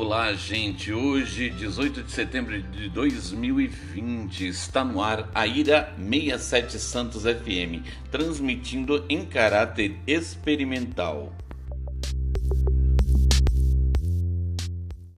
Olá, gente. Hoje, 18 de setembro de 2020, está no ar a Ira 67 Santos FM, transmitindo em caráter experimental.